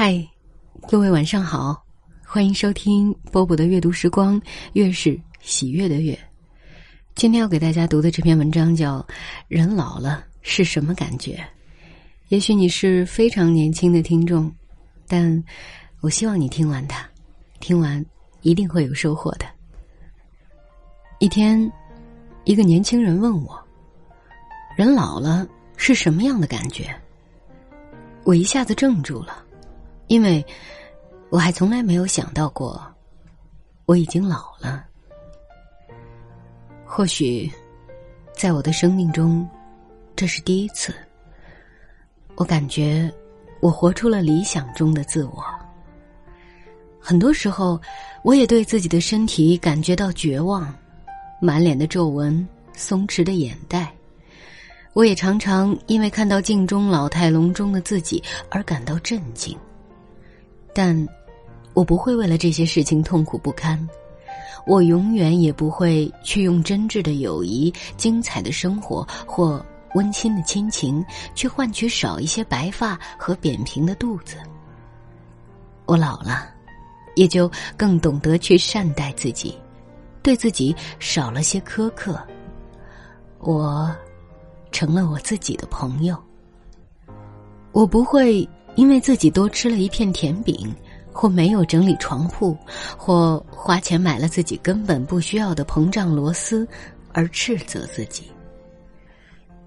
嗨，各位晚上好，欢迎收听波波的阅读时光，月是喜悦的月。今天要给大家读的这篇文章叫《人老了是什么感觉》。也许你是非常年轻的听众，但我希望你听完它，听完一定会有收获的。一天，一个年轻人问我：“人老了是什么样的感觉？”我一下子怔住了。因为，我还从来没有想到过，我已经老了。或许，在我的生命中，这是第一次。我感觉，我活出了理想中的自我。很多时候，我也对自己的身体感觉到绝望，满脸的皱纹，松弛的眼袋。我也常常因为看到镜中老态龙钟的自己而感到震惊。但，我不会为了这些事情痛苦不堪。我永远也不会去用真挚的友谊、精彩的生活或温馨的亲情，去换取少一些白发和扁平的肚子。我老了，也就更懂得去善待自己，对自己少了些苛刻。我，成了我自己的朋友。我不会。因为自己多吃了一片甜饼，或没有整理床铺，或花钱买了自己根本不需要的膨胀螺丝，而斥责自己。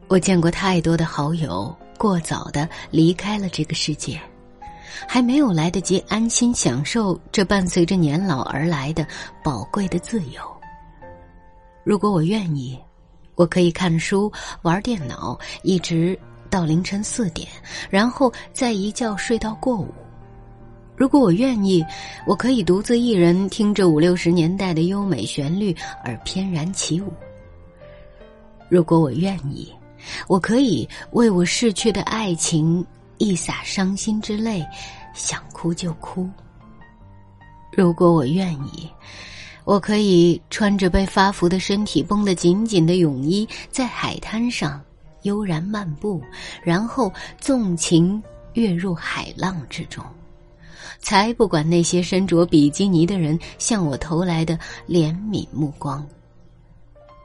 我见过太多的好友过早的离开了这个世界，还没有来得及安心享受这伴随着年老而来的宝贵的自由。如果我愿意，我可以看书、玩电脑，一直。到凌晨四点，然后再一觉睡到过午。如果我愿意，我可以独自一人听着五六十年代的优美旋律而翩然起舞。如果我愿意，我可以为我逝去的爱情一洒伤心之泪，想哭就哭。如果我愿意，我可以穿着被发福的身体绷得紧紧的泳衣，在海滩上。悠然漫步，然后纵情跃入海浪之中，才不管那些身着比基尼的人向我投来的怜悯目光。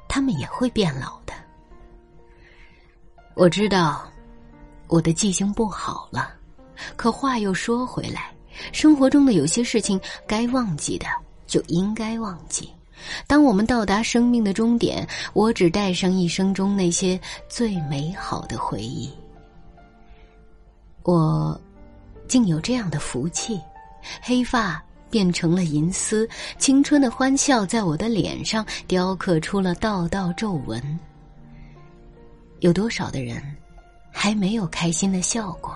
他们也会变老的。我知道，我的记性不好了，可话又说回来，生活中的有些事情该忘记的就应该忘记。当我们到达生命的终点，我只带上一生中那些最美好的回忆。我竟有这样的福气，黑发变成了银丝，青春的欢笑在我的脸上雕刻出了道道皱纹。有多少的人还没有开心的笑过？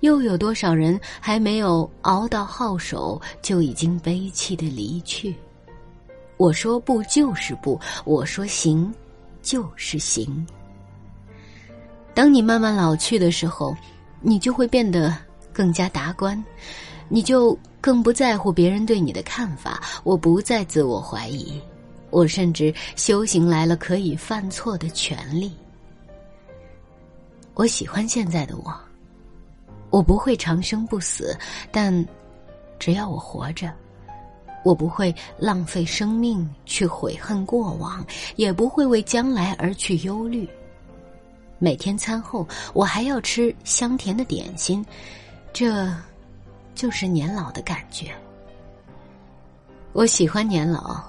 又有多少人还没有熬到好手，就已经悲戚的离去？我说不就是不，我说行，就是行。当你慢慢老去的时候，你就会变得更加达观，你就更不在乎别人对你的看法。我不再自我怀疑，我甚至修行来了可以犯错的权利。我喜欢现在的我，我不会长生不死，但只要我活着。我不会浪费生命去悔恨过往，也不会为将来而去忧虑。每天餐后，我还要吃香甜的点心，这，就是年老的感觉。我喜欢年老，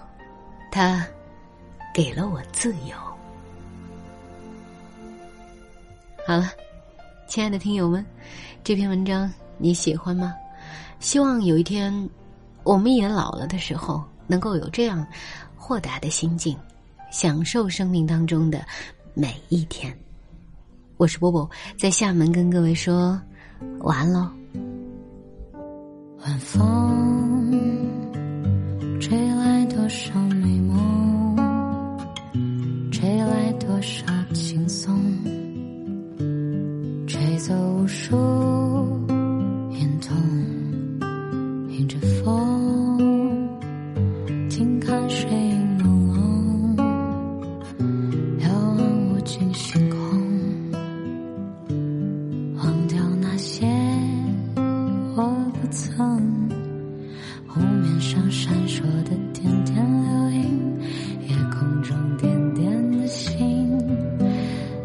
它，给了我自由。好了，亲爱的听友们，这篇文章你喜欢吗？希望有一天。我们也老了的时候，能够有这样豁达的心境，享受生命当中的每一天。我是波波，在厦门跟各位说晚安喽。晚风吹来天上闪烁的点点流萤夜空中点点的星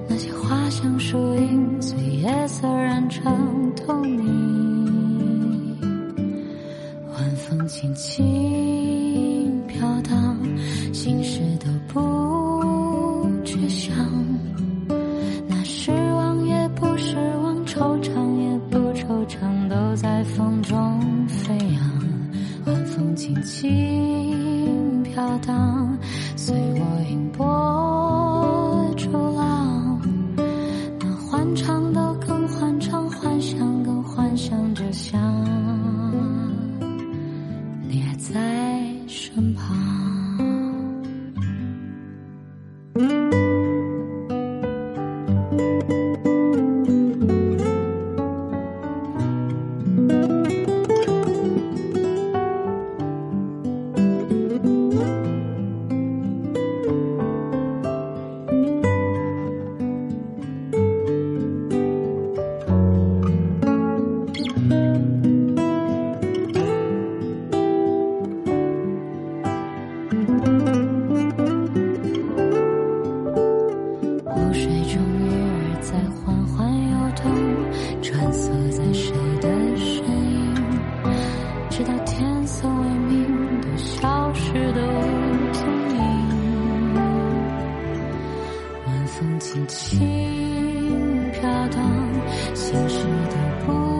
那些花香树影随夜色染成透明。晚风轻轻飘荡心事都不去想那失望也不失望惆怅也不惆怅都在风中飞扬。轻轻飘荡，随我迎波逐浪。那欢畅都更欢畅，幻想更幻想，就像轻飘荡，心事都不